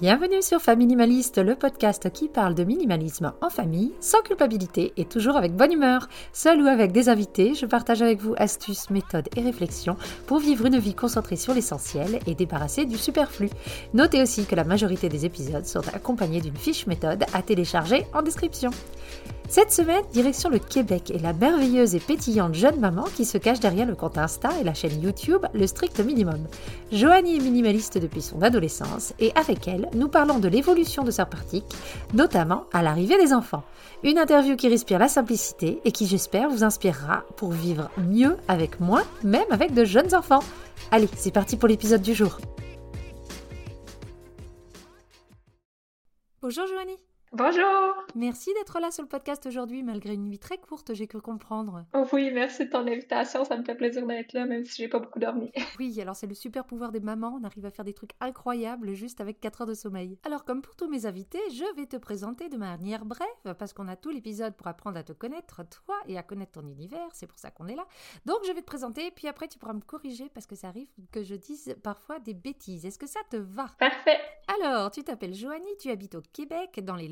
Bienvenue sur Familimaliste, le podcast qui parle de minimalisme en famille, sans culpabilité et toujours avec bonne humeur. Seul ou avec des invités, je partage avec vous astuces, méthodes et réflexions pour vivre une vie concentrée sur l'essentiel et débarrassée du superflu. Notez aussi que la majorité des épisodes sont accompagnés d'une fiche méthode à télécharger en description. Cette semaine, direction le Québec et la merveilleuse et pétillante jeune maman qui se cache derrière le compte Insta et la chaîne YouTube Le Strict Minimum. Joanie est minimaliste depuis son adolescence et avec elle, nous parlons de l'évolution de sa pratique, notamment à l'arrivée des enfants. Une interview qui respire la simplicité et qui j'espère vous inspirera pour vivre mieux avec moins, même avec de jeunes enfants. Allez, c'est parti pour l'épisode du jour. Bonjour Joanie Bonjour! Merci d'être là sur le podcast aujourd'hui, malgré une nuit très courte, j'ai cru comprendre. Oh oui, merci de ton invitation, ça me fait plaisir d'être là, même si j'ai pas beaucoup dormi. oui, alors c'est le super pouvoir des mamans, on arrive à faire des trucs incroyables juste avec 4 heures de sommeil. Alors, comme pour tous mes invités, je vais te présenter de manière brève, parce qu'on a tout l'épisode pour apprendre à te connaître, toi, et à connaître ton univers, c'est pour ça qu'on est là. Donc, je vais te présenter, puis après, tu pourras me corriger, parce que ça arrive que je dise parfois des bêtises. Est-ce que ça te va? Parfait! Alors, tu t'appelles Joanie, tu habites au Québec, dans les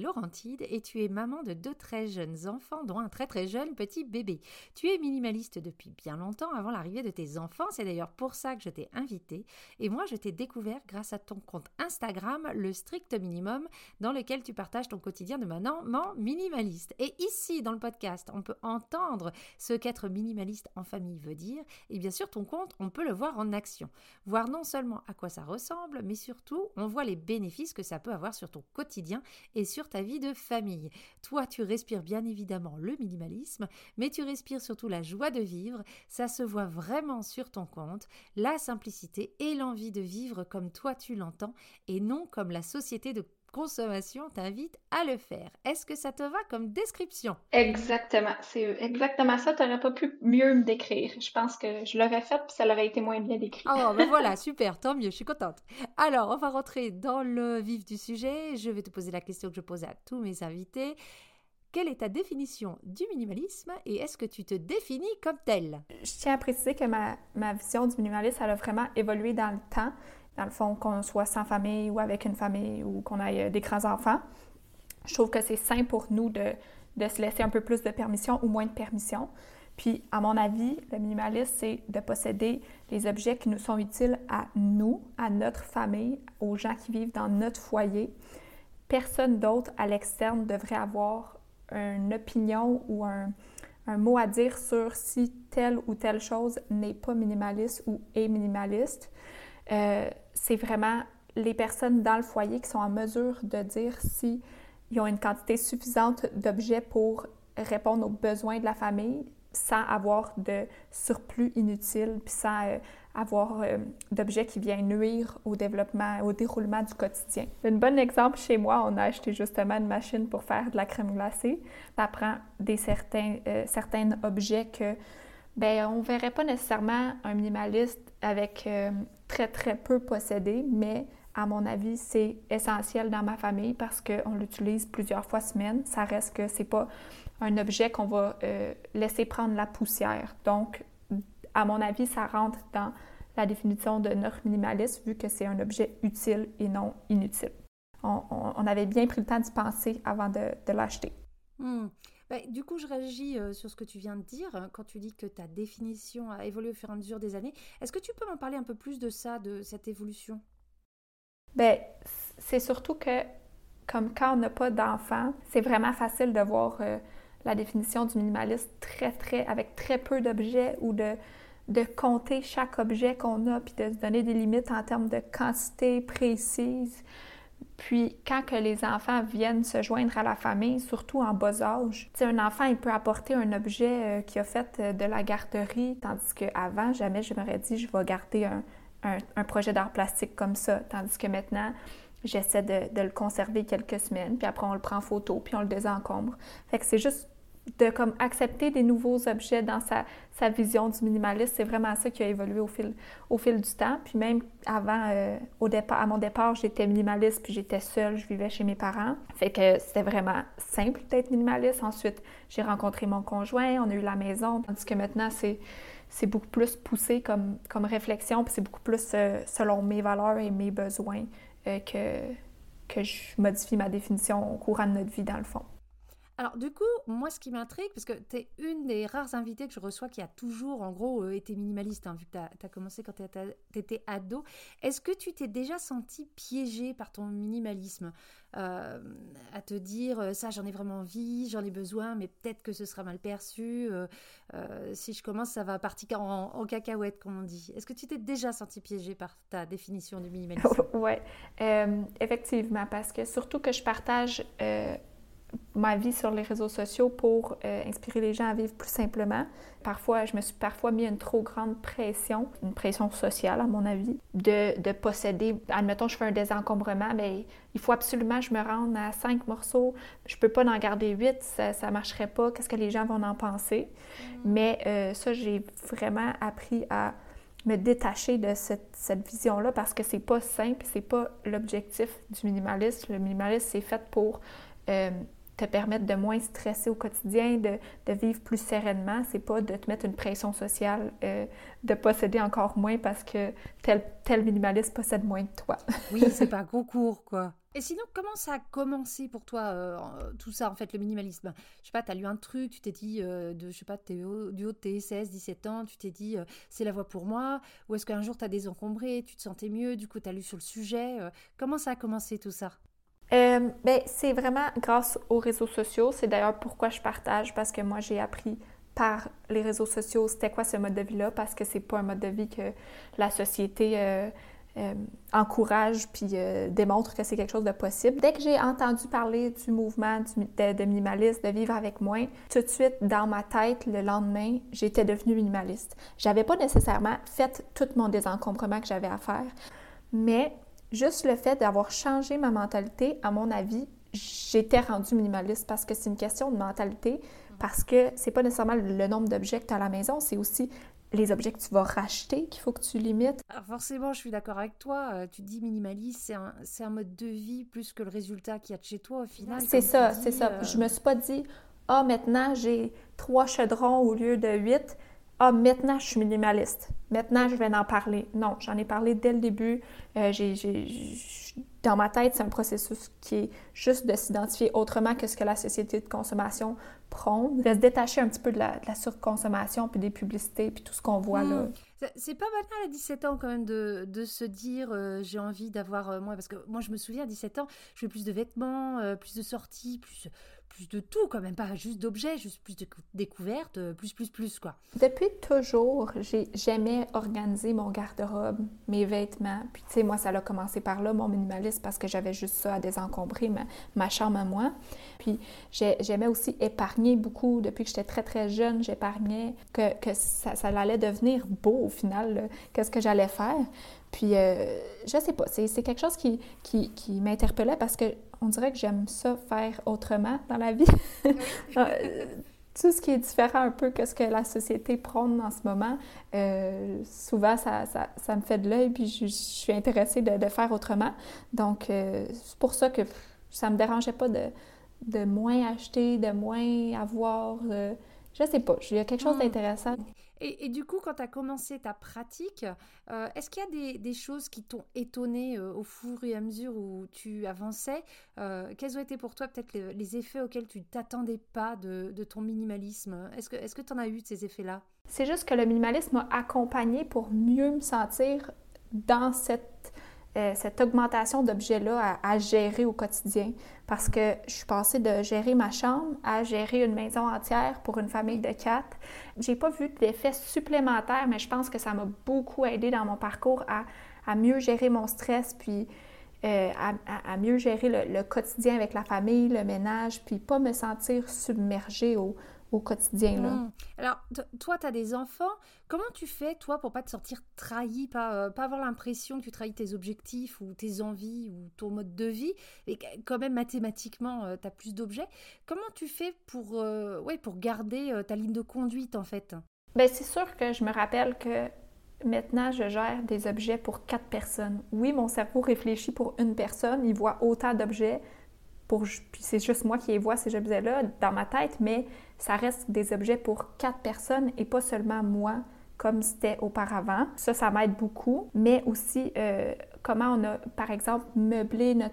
Et tu es maman de deux très jeunes enfants, dont un très très jeune petit bébé. Tu es minimaliste depuis bien longtemps avant l'arrivée de tes enfants, c'est d'ailleurs pour ça que je t'ai invité, et moi je t'ai découvert grâce à ton compte Instagram, le strict minimum, dans lequel tu partages ton quotidien de maman minimaliste. Et ici, dans le podcast, on peut entendre ce qu'être minimaliste en famille veut dire, et bien sûr, ton compte, on peut le voir en action. Voir non seulement à quoi ça ressemble, mais surtout, on voit les bénéfices que ça peut avoir sur ton quotidien et sur ta vie de famille. Toi, tu respires bien évidemment le minimalisme, mais tu respires surtout la joie de vivre. Ça se voit vraiment sur ton compte, la simplicité et l'envie de vivre comme toi tu l'entends et non comme la société de consommation t'invite à le faire. Est-ce que ça te va comme description? Exactement. C'est exactement ça. Tu n'aurais pas pu mieux me décrire. Je pense que je l'aurais fait puis ça aurait été moins bien décrit. Oh, ben voilà, super, tant mieux, je suis contente. Alors, on va rentrer dans le vif du sujet. Je vais te poser la question que je pose à tous mes invités. Quelle est ta définition du minimalisme et est-ce que tu te définis comme tel? Je tiens à préciser que ma, ma vision du minimalisme, elle a vraiment évolué dans le temps dans le fond, qu'on soit sans famille ou avec une famille ou qu'on ait euh, des grands enfants. Je trouve que c'est sain pour nous de, de, se laisser un peu plus de permission ou moins de permission. Puis, à mon avis, le minimalisme, c'est de posséder les objets qui nous sont utiles à nous, à notre famille, aux gens qui vivent dans notre foyer. Personne d'autre à l'externe devrait avoir une opinion ou un, un mot à dire sur si telle ou telle chose n'est pas minimaliste ou est minimaliste. Euh, c'est vraiment les personnes dans le foyer qui sont en mesure de dire s'ils ont une quantité suffisante d'objets pour répondre aux besoins de la famille sans avoir de surplus inutile, puis sans euh, avoir euh, d'objets qui viennent nuire au développement, au déroulement du quotidien. Un bon exemple chez moi, on a acheté justement une machine pour faire de la crème glacée. Ça prend des certains, certains objets que ben on verrait pas nécessairement un minimaliste avec très, très peu possédé, mais à mon avis, c'est essentiel dans ma famille parce qu'on l'utilise plusieurs fois semaine. Ça reste que c'est pas un objet qu'on va euh, laisser prendre la poussière. Donc, à mon avis, ça rentre dans la définition de notre minimaliste vu que c'est un objet utile et non inutile. On, avait bien pris le temps d'y penser avant de, l'acheter. Hmm. Bah, du coup, je réagis euh, sur ce que tu viens de dire hein, quand tu dis que ta définition a évolué au fur et à mesure des années. Est-ce que tu peux m'en parler un peu plus de ça, de cette évolution? Ben, c'est surtout que, comme quand on n'a pas d'enfant, c'est vraiment facile de voir euh, la définition du minimaliste très, très, avec très peu d'objets ou de, de compter chaque objet qu'on a puis de se donner des limites en termes de quantité précise. Puis quand que les enfants viennent se joindre à la famille, surtout en bas âge, un enfant, il peut apporter un objet euh, qui a fait euh, de la garderie, tandis qu'avant, jamais je m'aurais dit, je vais garder un, projet d'art plastique comme ça. Tandis que maintenant, j'essaie de, de, le conserver quelques semaines, puis après on le prend en photo, puis on le désencombre. Fait que c'est juste de comme accepter des nouveaux objets dans sa, sa vision du minimalisme, c'est vraiment ça qui a évolué au fil, au fil du temps. Puis même avant, euh, au départ, à mon départ, j'étais minimaliste, puis j'étais seule, je vivais chez mes parents. Fait que c'était vraiment simple d'être minimaliste. Ensuite, j'ai rencontré mon conjoint, on a eu la maison, tandis que maintenant, c'est c'est beaucoup plus poussé comme, comme réflexion, puis c'est beaucoup plus euh, selon mes valeurs et mes besoins euh, que, que je modifie ma définition au courant de notre vie, dans le fond. Alors, du coup, moi, ce qui m'intrigue, parce que tu es une des rares invitées que je reçois qui a toujours, en gros, euh, été minimaliste, hein, vu que tu as, commencé quand tu étais ado. Est-ce que tu t'es déjà senti piégée par ton minimalisme? Euh, À te dire, euh, ça, j'en ai vraiment envie, j'en ai besoin, mais peut-être que ce sera mal perçu. si je commence, ça va partir en, cacahuète, comme on dit. Est-ce que tu t'es déjà senti piégée par ta définition du minimalisme? Oui, effectivement, parce que surtout que je partage ma vie sur les réseaux sociaux pour euh, inspirer les gens à vivre plus simplement. Parfois, je me suis parfois mis une trop grande pression, une pression sociale à mon avis, de, de posséder. Admettons, je fais un désencombrement, mais il faut absolument que je me rende à cinq morceaux. Je peux pas en garder huit, ça ne marcherait pas. Qu'est-ce que les gens vont en penser? Mm. Mais euh, ça, j'ai vraiment appris à me détacher de cette, cette vision-là parce que c'est pas simple, c'est pas l'objectif du minimalisme. Le minimalisme, c'est fait pour euh, te permettre de moins stresser au quotidien, de, de vivre plus sereinement. C'est pas de te mettre une pression sociale, euh, de posséder encore moins parce que tel, tel minimaliste possède moins que toi. oui, c'est pas concours, quoi. Et sinon, comment ça a commencé pour toi, euh, tout ça, en fait, le minimalisme? Je sais pas, tu as lu un truc, tu t'es dit, euh, de, je sais pas, du haut de tes 16, 17 ans, tu t'es dit, c'est la voie pour moi Ou est-ce qu'un jour, tu as désencombré, tu te sentais mieux, du coup, tu as lu sur le sujet Comment ça a commencé tout ça? Euh, ben, c'est vraiment grâce aux réseaux sociaux. C'est d'ailleurs pourquoi je partage, parce que moi, j'ai appris par les réseaux sociaux c'était quoi ce mode de vie-là, parce que c'est pas un mode de vie que la société euh, euh, encourage puis démontre que c'est quelque chose de possible. Dès que j'ai entendu parler du mouvement de, de, minimaliste, de vivre avec moins, tout de suite, dans ma tête, le lendemain, j'étais devenue minimaliste. J'avais pas nécessairement fait tout mon désencombrement que j'avais à faire, mais juste le fait d'avoir changé ma mentalité, à mon avis, j'étais rendue minimaliste parce que c'est une question de mentalité, parce que c'est pas nécessairement le nombre d'objets que tu as à la maison, c'est aussi les objets que tu vas racheter qu'il faut que tu limites. Alors forcément, je suis d'accord avec toi. Euh, tu dis minimaliste, c'est un, un, mode de vie plus que le résultat qu'il y a de chez toi au final. C'est ça, c'est ça. Euh, je me suis pas dit, ah, maintenant j'ai trois chaudrons au lieu de huit ah, maintenant je suis minimaliste, maintenant je vais en parler. Non, j'en ai parlé dès le début. Euh, dans ma tête, c'est un processus qui est juste de s'identifier autrement que ce que la société de consommation prône, de se détacher un petit peu de la, surconsommation, puis des publicités, puis tout ce qu'on voit là. Hmm. C'est pas banal à 17 ans quand même de, se dire euh, j'ai envie d'avoir euh, moins parce que moi je me souviens à 17 ans je fais plus de vêtements, plus de sorties, plus plus de tout, quand même pas juste d'objets, juste plus de découvertes, euh, plus, plus, plus, quoi. Depuis toujours, j'ai jamais organisé mon garde-robe, mes vêtements. Puis, tu sais, moi, ça a commencé par là, mon minimalisme, parce que j'avais juste ça à désencombrer, ma, ma chambre à moi. Puis, j'aimais aussi épargner beaucoup. Depuis que j'étais très, très jeune, j'épargnais que, que ça, allait devenir beau au final, qu'est-ce que j'allais faire. Puis, euh, je sais pas, c'est quelque chose qui, qui, qui m'interpellait parce que on dirait que j'aime ça faire autrement dans la vie. Euh, tout ce qui est différent un peu que ce que la société prône en ce moment, euh, souvent ça, ça, ça, me fait de l'œil, puis je, suis intéressée de, de, faire autrement. Donc, euh, c'est pour ça que ça me dérangeait pas de, de moins acheter, de moins avoir. je sais pas, il y a quelque chose hmm. d'intéressant. Et, du coup, quand tu as commencé ta pratique, euh, est-ce qu'il y a des, choses qui t'ont étonné euh, au fur et à mesure où tu avançais? Euh, Quels ont été pour toi peut-être les, effets auxquels tu t'attendais pas de, ton minimalisme? Est-ce que tu en as eu de ces effets-là? C'est juste que le minimalisme m'a accompagné pour mieux me sentir dans cette euh, cette augmentation d'objets-là à, gérer au quotidien. Parce que je suis passée de gérer ma chambre à gérer une maison entière pour une famille de quatre. J'ai pas vu d'effet supplémentaire, mais je pense que ça m'a beaucoup aidé dans mon parcours à, mieux gérer mon stress, puis euh, à, mieux gérer le, le, quotidien avec la famille, le ménage, puis pas me sentir submergée au, au quotidien. Là. Mmh. Alors, toi, tu as des enfants. Comment tu fais, toi, pour pas te sentir trahi, pas, euh, pas avoir l'impression que tu trahis tes objectifs ou tes envies ou ton mode de vie, et quand même mathématiquement, euh, tu as plus d'objets. Comment tu fais pour, euh, ouais, pour garder ta ligne de conduite, en fait? Bien, c'est sûr que je me rappelle que maintenant, je gère des objets pour quatre personnes. Oui, mon cerveau réfléchit pour une personne, il voit autant d'objets, puis c'est juste moi qui les vois ces objets-là dans ma tête, mais ça reste des objets pour quatre personnes et pas seulement moi comme c'était auparavant. Ça, ça m'aide beaucoup. Mais aussi, euh, comment on a, par exemple, meublé notre,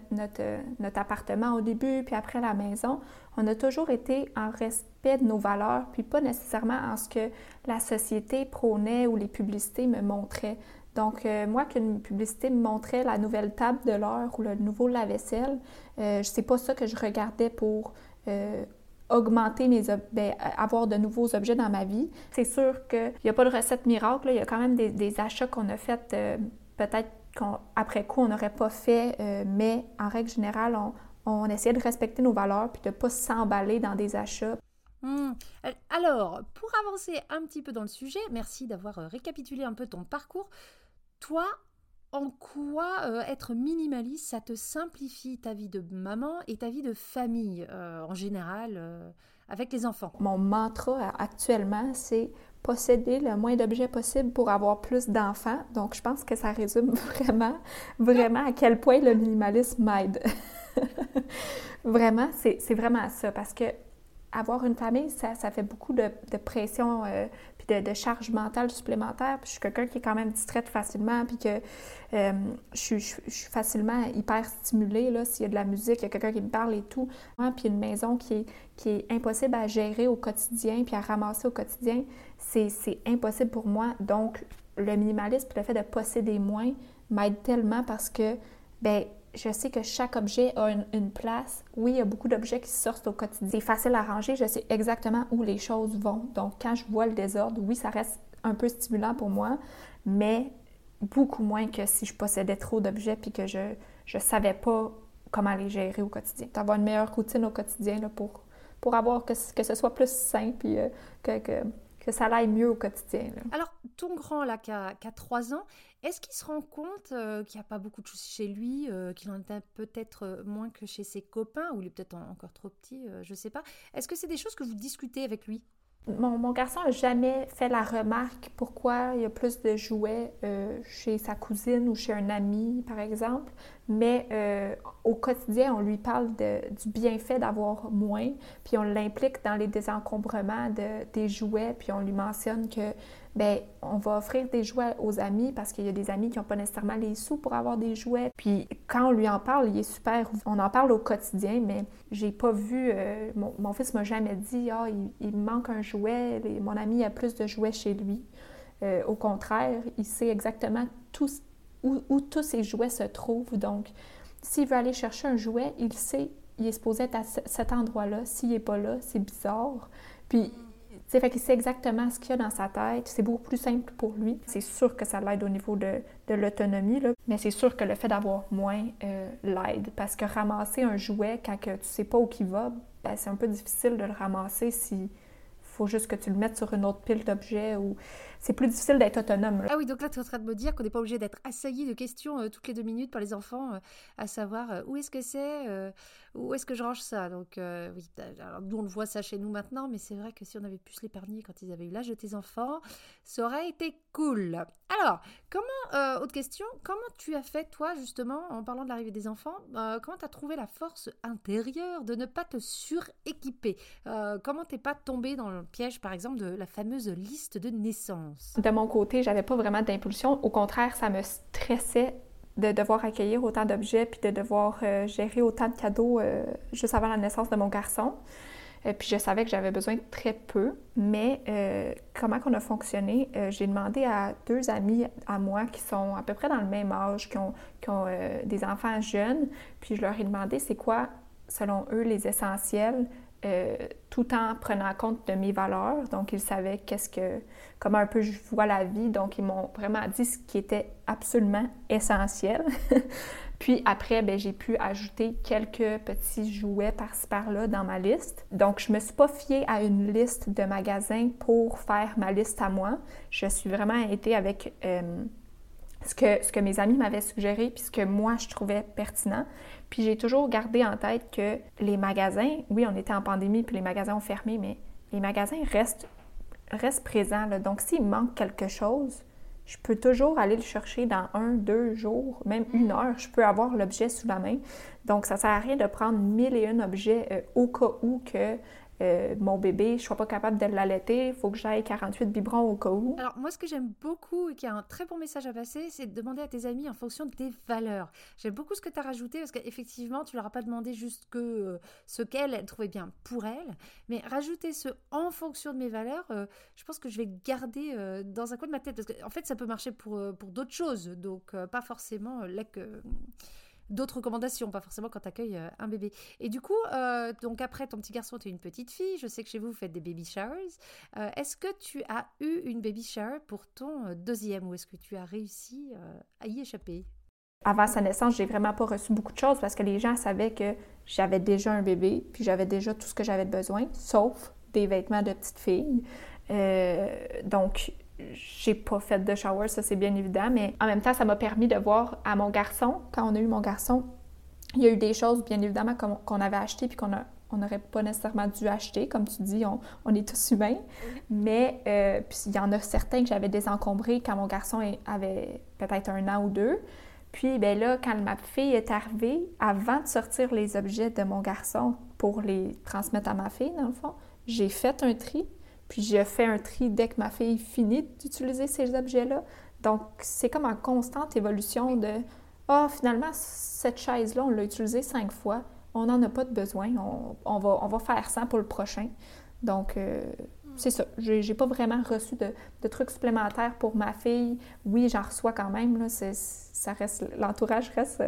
notre, appartement au début, puis après la maison, on a toujours été en respect de nos valeurs, puis pas nécessairement en ce que la société prônait ou les publicités me montraient. Donc, euh, moi, qu'une publicité me montrait la nouvelle table de l'heure ou le nouveau lave-vaisselle, euh, c'est pas ça que je regardais pour euh, augmenter mes ben, avoir de nouveaux objets dans ma vie. C'est sûr qu'il n'y a pas de recette miracle. Il y a quand même des, achats qu'on a fait euh, peut-être qu'après coup, on n'aurait pas fait, mais en règle générale, on, essayait de respecter nos valeurs puis de ne pas s'emballer dans des achats. Hmm. Alors, pour avancer un petit peu dans le sujet, merci d'avoir récapitulé un peu ton parcours. Toi, en quoi euh, être minimaliste, ça te simplifie ta vie de maman et ta vie de famille euh, en général euh, avec les enfants? Mon mantra actuellement, c'est posséder le moins d'objets possible pour avoir plus d'enfants. Donc, je pense que ça résume vraiment, vraiment à quel point le minimalisme m'aide. vraiment, c'est vraiment ça parce que avoir une famille, ça, ça fait beaucoup de, de pression de, charge mentale supplémentaire. Puis je suis quelqu'un qui est quand même distraite facilement, puis que euh, je, suis facilement hyper stimulée. S'il y a de la musique, il y a quelqu'un qui me parle et tout. Puis une maison qui est, qui est impossible à gérer au quotidien, puis à ramasser au quotidien, c'est impossible pour moi. Donc, le minimalisme, le fait de posséder moins m'aide tellement parce que, ben je sais que chaque objet a une, place. Oui, il y a beaucoup d'objets qui sortent au quotidien. C'est facile à ranger, je sais exactement où les choses vont. Donc, quand je vois le désordre, oui, ça reste un peu stimulant pour moi, mais beaucoup moins que si je possédais trop d'objets puis que je ne savais pas comment les gérer au quotidien. D'avoir une meilleure routine au quotidien là, pour, pour avoir que, que ce soit plus simple et euh, que, que, que, ça aille mieux au quotidien. Alors, ton grand, là, qui a, qui a 3 ans, est-ce qu'il se rend compte euh, qu'il n'y a pas beaucoup de choses chez lui, euh, qu'il en a peut-être euh, moins que chez ses copains, ou il est peut-être encore trop petit, je ne sais pas. Est-ce que c'est des choses que vous discutez avec lui? Mon, garçon n'a jamais fait la remarque pourquoi il y a plus de jouets chez sa cousine ou chez un ami, par exemple. Mais au quotidien, on lui parle du bienfait d'avoir moins, puis on l'implique dans les désencombrements de, des jouets, puis on lui mentionne que ben on va offrir des jouets aux amis parce qu'il y a des amis qui n'ont pas nécessairement les sous pour avoir des jouets. Puis quand on lui en parle, il est super. On en parle au quotidien, mais j'ai pas vu. Euh, mon, mon, fils m'a jamais dit Ah, il, me manque un jouet. mon ami a plus de jouets chez lui. Euh, au contraire, il sait exactement où, où, tous ses jouets se trouvent. Donc, s'il veut aller chercher un jouet, il sait, il est supposé être à cet endroit-là. S'il n'est pas là, c'est bizarre. Puis c'est fait qu'il sait exactement ce qu'il y a dans sa tête. C'est beaucoup plus simple pour lui. C'est sûr que ça l'aide au niveau de, l'autonomie, mais c'est sûr que le fait d'avoir moins euh, l'aide. Parce que ramasser un jouet quand que tu sais pas où il va, ben, c'est un peu difficile de le ramasser si faut juste que tu le mettes sur une autre pile d'objets ou c'est plus difficile d'être autonome. Ah oui, donc là, tu es en train de me dire qu'on n'est pas obligé d'être assailli de questions euh, toutes les deux minutes par les enfants, euh, à savoir euh, où est-ce que c'est, où est-ce que je range ça? Donc oui, alors, nous, on le voit ça chez nous maintenant, mais c'est vrai que si on avait pu se l'épargner quand ils avaient eu l'âge de tes enfants, ça aurait été cool. Alors, comment, autre question, comment tu as fait, toi, justement, en parlant de l'arrivée des enfants, comment tu as trouvé la force intérieure de ne pas te suréquiper? Comment t'es pas tombé dans le piège, par exemple, de la fameuse liste de naissance? De mon côté, j'avais pas vraiment d'impulsion. Au contraire, ça me stressait de devoir accueillir autant d'objets puis de devoir euh, gérer autant de cadeaux euh, juste avant la naissance de mon garçon. Euh, puis je savais que j'avais besoin de très peu. Mais comment qu'on a fonctionné? j'ai demandé à deux amis à moi qui sont à peu près dans le même âge, qui ont, qui ont des enfants jeunes. Puis je leur ai demandé c'est quoi, selon eux, les essentiels euh, tout en prenant compte de mes valeurs. Donc, ils savaient qu'est-ce que, comment un peu je vois la vie. Donc, ils m'ont vraiment dit ce qui était absolument essentiel. Puis après, ben, j'ai pu ajouter quelques petits jouets par-ci par-là dans ma liste. Donc, je me suis pas fiée à une liste de magasins pour faire ma liste à moi. Je suis vraiment été avec euh, ce, que, ce que mes amis m'avaient suggéré puis ce que moi je trouvais pertinent. Puis j'ai toujours gardé en tête que les magasins, oui, on était en pandémie, puis les magasins ont fermé, mais les magasins restent, restent présents. Donc, s'il manque quelque chose, je peux toujours aller le chercher dans un, deux jours, même une heure. Je peux avoir l'objet sous la main. Donc, ça ne sert à rien de prendre mille et un objets euh, au cas où que euh, mon bébé, je ne sois pas capable de l'allaiter, il faut que j'aille 48 biberons au cas où. Alors moi, ce que j'aime beaucoup et qui a un très bon message à passer, c'est de demander à tes amis en fonction de tes valeurs. J'aime beaucoup ce que tu as rajouté parce qu'effectivement, tu leur as pas demandé juste que euh, ce qu'elle elle trouvait bien pour elle, mais rajouter ce en fonction de mes valeurs, euh, je pense que je vais garder dans un coin de ma tête parce qu'en en fait, ça peut marcher pour, pour d'autres choses, donc pas forcément là que d'autres recommandations, pas forcément quand tu accueilles euh, un bébé. Et du coup, euh, donc après ton petit garçon, tu es une petite fille. Je sais que chez vous, vous faites des baby showers. Euh, est-ce que tu as eu une baby shower pour ton deuxième ou est-ce que tu as réussi à y échapper? Avant sa naissance, j'ai vraiment pas reçu beaucoup de choses parce que les gens savaient que j'avais déjà un bébé, puis j'avais déjà tout ce que j'avais besoin, sauf des vêtements de petite fille. donc, j'ai pas fait de shower, ça c'est bien évident, mais en même temps, ça m'a permis de voir à mon garçon, quand on a eu mon garçon, il y a eu des choses, bien évidemment, qu'on avait achetées puis qu'on on n'aurait pas nécessairement dû acheter. Comme tu dis, on, est tous humains. Mais euh, puis il y en a certains que j'avais désencombrés quand mon garçon avait peut-être un an ou deux. Puis ben là, quand ma fille est arrivée, avant de sortir les objets de mon garçon pour les transmettre à ma fille, dans le fond, j'ai fait un tri puis je fais un tri dès que ma fille finit d'utiliser ces objets-là. Donc, c'est comme en constante évolution de Ah, oh, finalement, cette chaise-là, on l'a utilisée cinq fois, on n'en a pas de besoin, on, va, on va faire ça pour le prochain. Donc, euh, c'est ça. J'ai pas vraiment reçu de, trucs supplémentaires pour ma fille. Oui, j'en reçois quand même. Reste, l'entourage reste,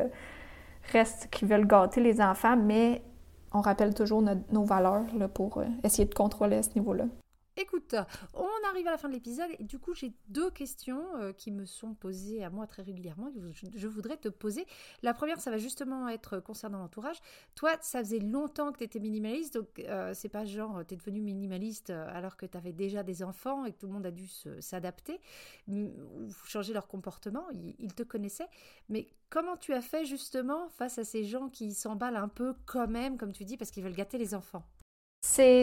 reste qui veulent gâter les enfants, mais on rappelle toujours nos valeurs pour euh, essayer de contrôler à ce niveau-là. Écoute, on arrive à la fin de l'épisode et du coup j'ai deux questions euh, qui me sont posées à moi très régulièrement et que je, voudrais te poser. La première, ça va justement être concernant l'entourage. Toi, ça faisait longtemps que tu étais minimaliste, donc euh, c'est pas genre tu es devenu minimaliste euh, alors que tu avais déjà des enfants et que tout le monde a dû s'adapter ou changer leur comportement, ils, ils te connaissaient. Mais comment tu as fait justement face à ces gens qui s'emballent un peu quand même, comme tu dis, parce qu'ils veulent gâter les enfants?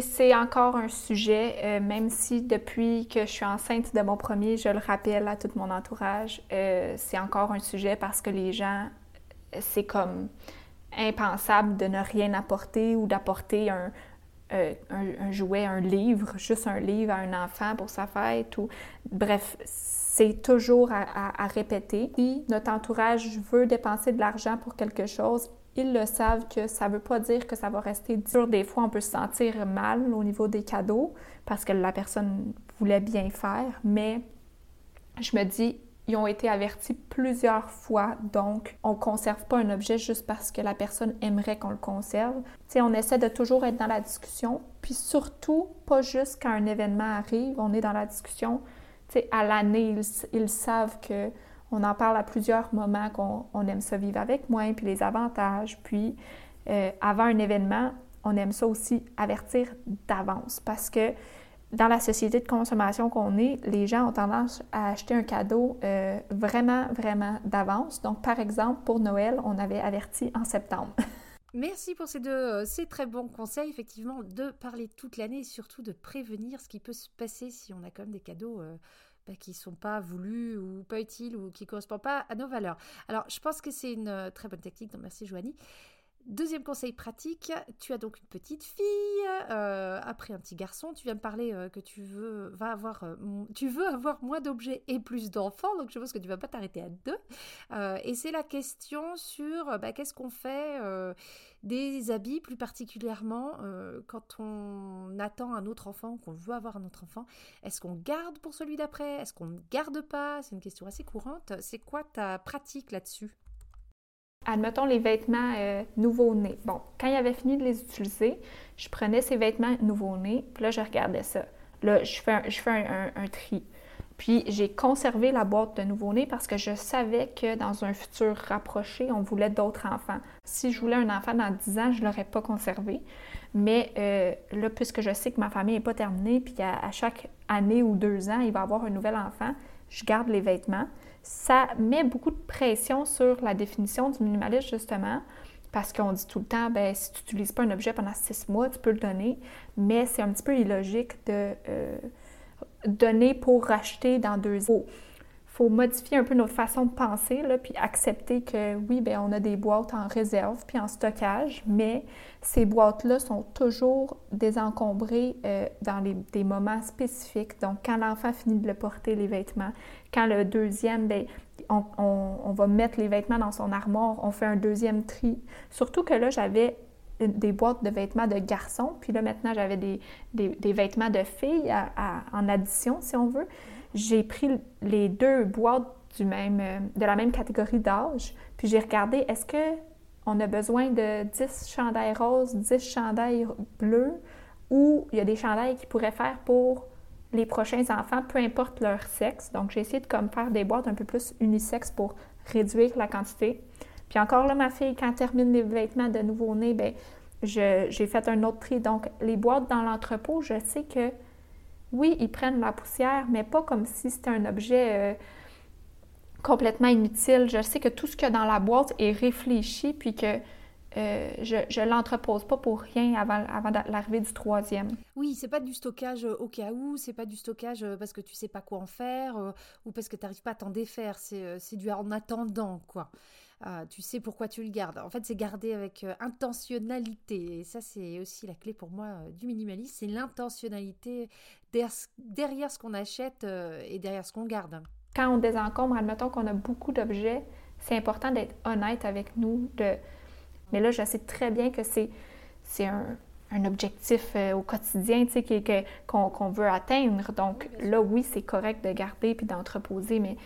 C'est encore un sujet, euh, même si depuis que je suis enceinte de mon premier, je le rappelle à tout mon entourage, euh, c'est encore un sujet parce que les gens, c'est comme impensable de ne rien apporter ou d'apporter un, euh, jouet, un livre, juste un livre à un enfant pour sa fête. Bref, c'est toujours à, à répéter. Si notre entourage veut dépenser de l'argent pour quelque chose, ils le savent que ça ne veut pas dire que ça va rester dur. Des fois, on peut se sentir mal au niveau des cadeaux parce que la personne voulait bien faire, mais je me dis, ils ont été avertis plusieurs fois, donc on ne conserve pas un objet juste parce que la personne aimerait qu'on le conserve. sais, on essaie de toujours être dans la discussion, puis surtout, pas juste quand un événement arrive, on est dans la discussion. sais, à l'année, ils, ils savent que on en parle à plusieurs moments qu'on aime ça vivre avec moi, puis les avantages. Puis, euh, avant un événement, on aime ça aussi avertir d'avance parce que dans la société de consommation qu'on est, les gens ont tendance à acheter un cadeau euh, vraiment, vraiment d'avance. Donc, par exemple, pour Noël, on avait averti en septembre. Merci pour ces deux euh, ces très bons conseils, effectivement, de parler toute l'année et surtout de prévenir ce qui peut se passer si on a quand même des cadeaux qui ne sont pas voulus ou pas utiles ou qui ne correspondent pas à nos valeurs. Alors, je pense que c'est une euh, très bonne technique, donc merci Joanie. Deuxième conseil pratique, tu as donc une petite fille, euh, après un petit garçon, tu viens me parler euh, que tu veux, va avoir, tu veux avoir moins d'objets et plus d'enfants, donc je pense que tu ne vas pas t'arrêter à deux. et c'est la question sur bah, qu'est-ce qu'on fait des habits plus particulièrement euh, quand on attend un autre enfant, qu'on veut avoir un autre enfant. Est-ce qu'on garde pour celui d'après? Est-ce qu'on ne garde pas? C'est une question assez courante. C'est quoi ta pratique là-dessus? Admettons les vêtements euh, nouveau-nés. Bon, quand il avait fini de les utiliser, je prenais ces vêtements nouveau-nés, puis là, je regardais ça. Là, je fais je fais un tri. Puis j'ai conservé la boîte de nouveau-né parce que je savais que dans un futur rapproché, on voulait d'autres enfants. Si je voulais un enfant dans 10 ans, je ne l'aurais pas conservé. Mais euh, là, puisque je sais que ma famille n'est pas terminée, puis à chaque année ou deux ans, il va avoir un nouvel enfant, je garde les vêtements. Ça met beaucoup de pression sur la définition du minimalisme, justement, parce qu'on dit tout le temps, ben, si tu n'utilises pas un objet pendant six mois, tu peux le donner. Mais c'est un petit peu illogique de... Euh, donner pour racheter dans deux ans. faut modifier un peu notre façon de penser, là, puis accepter que oui, bien, on a des boîtes en réserve puis en stockage, mais ces boîtes-là sont toujours désencombrées euh, dans des moments spécifiques. Donc, quand l'enfant finit de porter, les vêtements, quand le deuxième, bien, on, on, va mettre les vêtements dans son armoire, on fait un deuxième tri. Surtout que là, j'avais des boîtes de vêtements de garçons, puis là, maintenant, j'avais des, des, vêtements de filles en addition, si on veut j'ai pris les deux boîtes du même, euh, de la même catégorie d'âge, puis j'ai regardé est-ce que on a besoin de 10 chandails roses, 10 chandails bleus, ou il y a des chandails qui pourraient faire pour les prochains enfants, peu importe leur sexe? Donc, j'ai essayé de comme faire des boîtes un peu plus unisexes pour réduire la quantité. Puis encore là, ma fille, quand elle termine les vêtements de nouveau-né, bien, j'ai fait un autre tri. Donc, les boîtes dans l'entrepôt, je sais que oui, ils prennent la poussière, mais pas comme si c'était un objet euh, complètement inutile. Je sais que tout ce qu'il y a dans la boîte est réfléchi, puis que euh, je ne l'entrepose pas pour rien avant, avant l'arrivée du troisième. Oui, c'est pas du stockage euh, au cas où, c'est pas du stockage parce que tu sais pas quoi en faire ou parce que tu n'arrives pas à t'en défaire. C'est du en attendant, quoi. Ah, tu sais pourquoi tu le gardes. En fait, c'est garder avec euh, intentionnalité. Et ça, c'est aussi la clé pour moi euh, du minimalisme. C'est l'intentionnalité derrière, ce qu'on achète euh, et derrière ce qu'on garde. Quand on désencombre, admettons qu'on a beaucoup d'objets, c'est important d'être honnête avec nous. De... Mais là, je sais très bien que c'est, c'est un, objectif au quotidien tu sais, qu'on, veut atteindre. Donc là, oui, c'est correct de garder puis d'entreposer, mais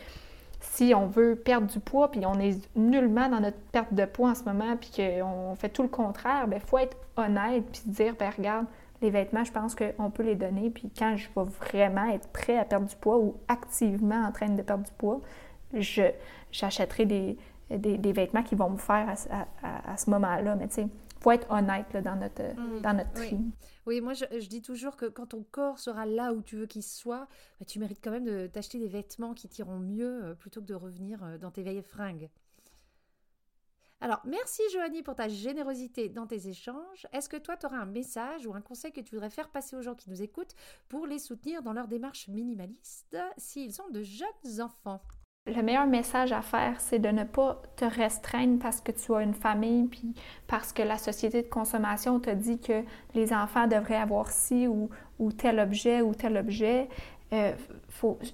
si on veut perdre du poids, puis on est nullement dans notre perte de poids en ce moment, puis qu'on fait tout le contraire, il faut être honnête, puis dire, ben regarde, les vêtements, je pense qu'on peut les donner, puis quand je vais vraiment être prêt à perdre du poids ou activement en train de perdre du poids, j'achèterai des, des, vêtements qui vont me faire à, ce moment-là. Mais tu sais, faut être honnête dans notre, mmh. dans notre tri. Oui, moi je, dis toujours que quand ton corps sera là où tu veux qu'il soit, bah, tu mérites quand même de t'acheter des vêtements qui t'iront mieux euh, plutôt que de revenir euh, dans tes vieilles fringues. Alors, merci Joanie pour ta générosité dans tes échanges. Est-ce que toi, tu auras un message ou un conseil que tu voudrais faire passer aux gens qui nous écoutent pour les soutenir dans leur démarche minimaliste s'ils sont de jeunes enfants? Le meilleur message à faire, c'est de ne pas te restreindre parce que tu as une famille, puis parce que la société de consommation te dit que les enfants devraient avoir ci ou, tel objet ou tel objet. Euh,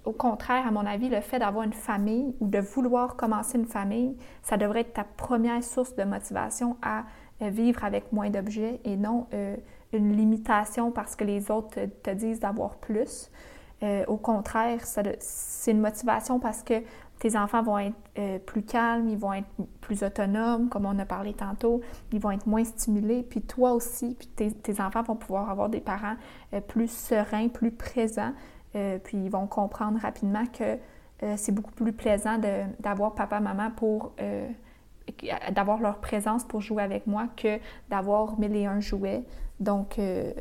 au contraire, à mon avis, le fait d'avoir une famille ou de vouloir commencer une famille, ça devrait être ta première source de motivation à euh, vivre avec moins d'objets et non euh, une limitation parce que les autres te disent d'avoir plus. Euh, au contraire, c'est une motivation parce que tes enfants vont être euh, plus calmes, ils vont être plus autonomes, comme on a parlé tantôt, ils vont être moins stimulés, puis toi aussi, puis tes, enfants vont pouvoir avoir des parents euh, plus sereins, plus présents, puis ils vont comprendre rapidement que c'est beaucoup plus plaisant d'avoir papa, maman pour d'avoir leur présence pour jouer avec moi que d'avoir mille et un jouets. Donc, euh,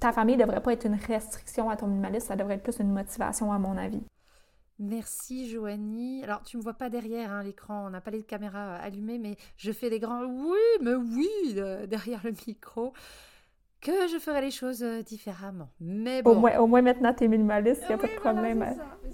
ta famille ne devrait pas être une restriction à ton minimalisme, ça devrait être plus une motivation à mon avis. Merci Joanie. Alors tu me vois pas derrière hein, l'écran, on n'a pas les caméras allumées, mais je fais des grands oui, mais oui derrière le micro que je ferai les choses euh, différemment. Mais bon. Au moins, au moins maintenant, tu es minimaliste, il n'y a pas de problème.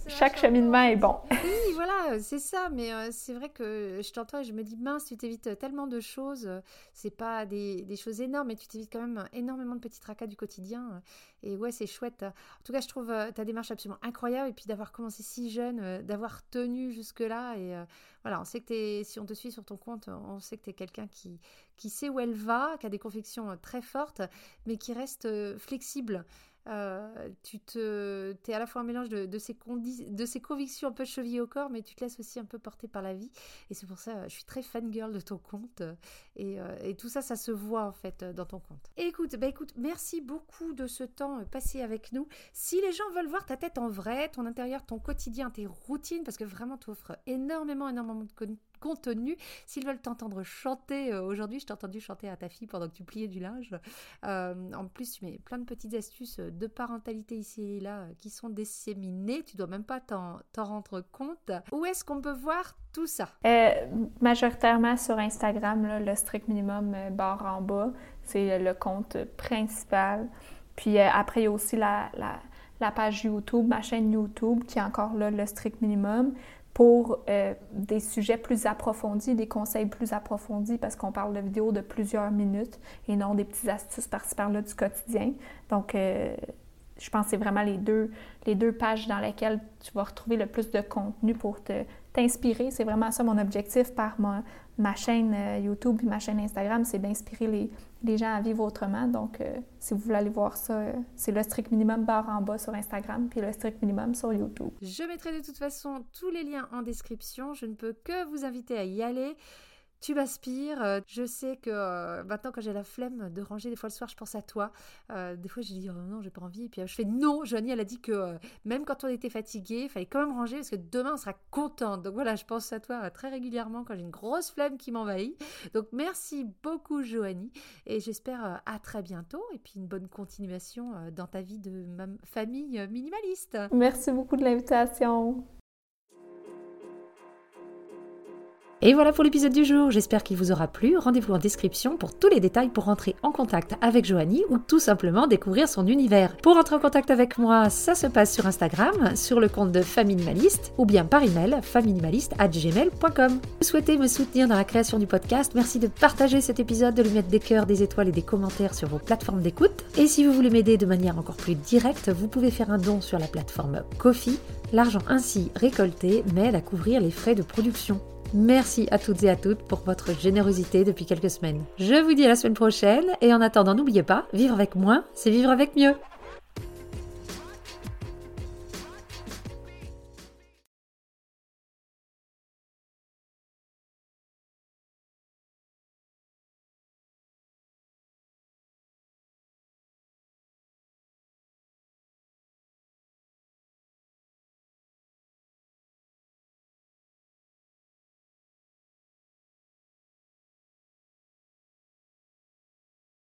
Chaque cheminement est bon. Oui, voilà, c'est ça. Mais euh, c'est vrai que je t'entends et je me dis, mince, tu t'évites tellement de choses. C'est pas des, des, choses énormes, mais tu t'évites quand même énormément de petits tracas du quotidien. Et ouais, c'est chouette. En tout cas, je trouve euh, ta démarche absolument incroyable. Et puis d'avoir commencé si jeune, d'avoir tenu jusque-là. Et voilà, on sait que es, si on te suit sur ton compte, on sait que tu es quelqu'un qui, qui sait où elle va, qui a des convictions très fortes, mais qui reste flexible. Euh, tu te, es à la fois un mélange de, ces de ces convictions un peu chevillées au corps, mais tu te laisses aussi un peu porter par la vie. Et c'est pour ça, je suis très fangirl de ton compte. Et, euh, et, tout ça, ça se voit en fait dans ton compte. écoute, bah écoute, merci beaucoup de ce temps passé avec nous. Si les gens veulent voir ta tête en vrai, ton intérieur, ton quotidien, tes routines, parce que vraiment tu offres énormément, énormément de contenu contenu. S'ils veulent t'entendre chanter euh, aujourd'hui, je t'ai entendu chanter à ta fille pendant que tu pliais du linge. Euh, en plus, tu mets plein de petites astuces de parentalité ici et là euh, qui sont disséminées. Tu dois même pas t'en rendre compte. Où est-ce qu'on peut voir tout ça? majoritairement sur Instagram, le strict minimum barre en bas. C'est le compte principal. Puis après, il y a aussi la, la, la, page YouTube, ma chaîne YouTube, qui est encore là, le strict minimum pour euh, des sujets plus approfondis, des conseils plus approfondis, parce qu'on parle de vidéos de plusieurs minutes et non des petites astuces par-ci par-là du quotidien. Donc, euh, je pense que c'est vraiment les deux, les deux pages dans lesquelles tu vas retrouver le plus de contenu pour te, t'inspirer. C'est vraiment ça mon objectif par ma, ma chaîne euh, YouTube et ma chaîne Instagram, c'est d'inspirer les, les, gens à vivre autrement. Donc, euh, si vous voulez aller voir ça, euh, c'est le strict minimum barre en bas sur Instagram puis le strict minimum sur YouTube. Je mettrai de toute façon tous les liens en description. Je ne peux que vous inviter à y aller tu m'aspires. Euh, je sais que euh, maintenant, quand j'ai la flemme de ranger, des fois le soir, je pense à toi. Euh, des fois, je dis oh non, j'ai pas envie. Et puis je fais non. Joanie, elle a dit que même quand on était fatigué, il fallait quand même ranger parce que demain, on sera contente. Donc voilà, je pense à toi très régulièrement quand j'ai une grosse flemme qui m'envahit. Donc merci beaucoup, Joanie. Et j'espère à très bientôt. Et puis une bonne continuation dans ta vie de famille minimaliste. Merci beaucoup de l'invitation. Et voilà pour l'épisode du jour, j'espère qu'il vous aura plu. Rendez-vous en description pour tous les détails pour rentrer en contact avec Joanie ou tout simplement découvrir son univers. Pour rentrer en contact avec moi, ça se passe sur Instagram, sur le compte de Faminimaliste ou bien par email faminimaliste@gmail.com. Vous souhaitez me soutenir dans la création du podcast, merci de partager cet épisode, de lui mettre des cœurs, des étoiles et des commentaires sur vos plateformes d'écoute. Et si vous voulez m'aider de manière encore plus directe, vous pouvez faire un don sur la plateforme Kofi. L'argent ainsi récolté m'aide à couvrir les frais de production. Merci à toutes et à toutes pour votre générosité depuis quelques semaines. Je vous dis à la semaine prochaine et en attendant, n'oubliez pas, vivre avec moins, c'est vivre avec mieux.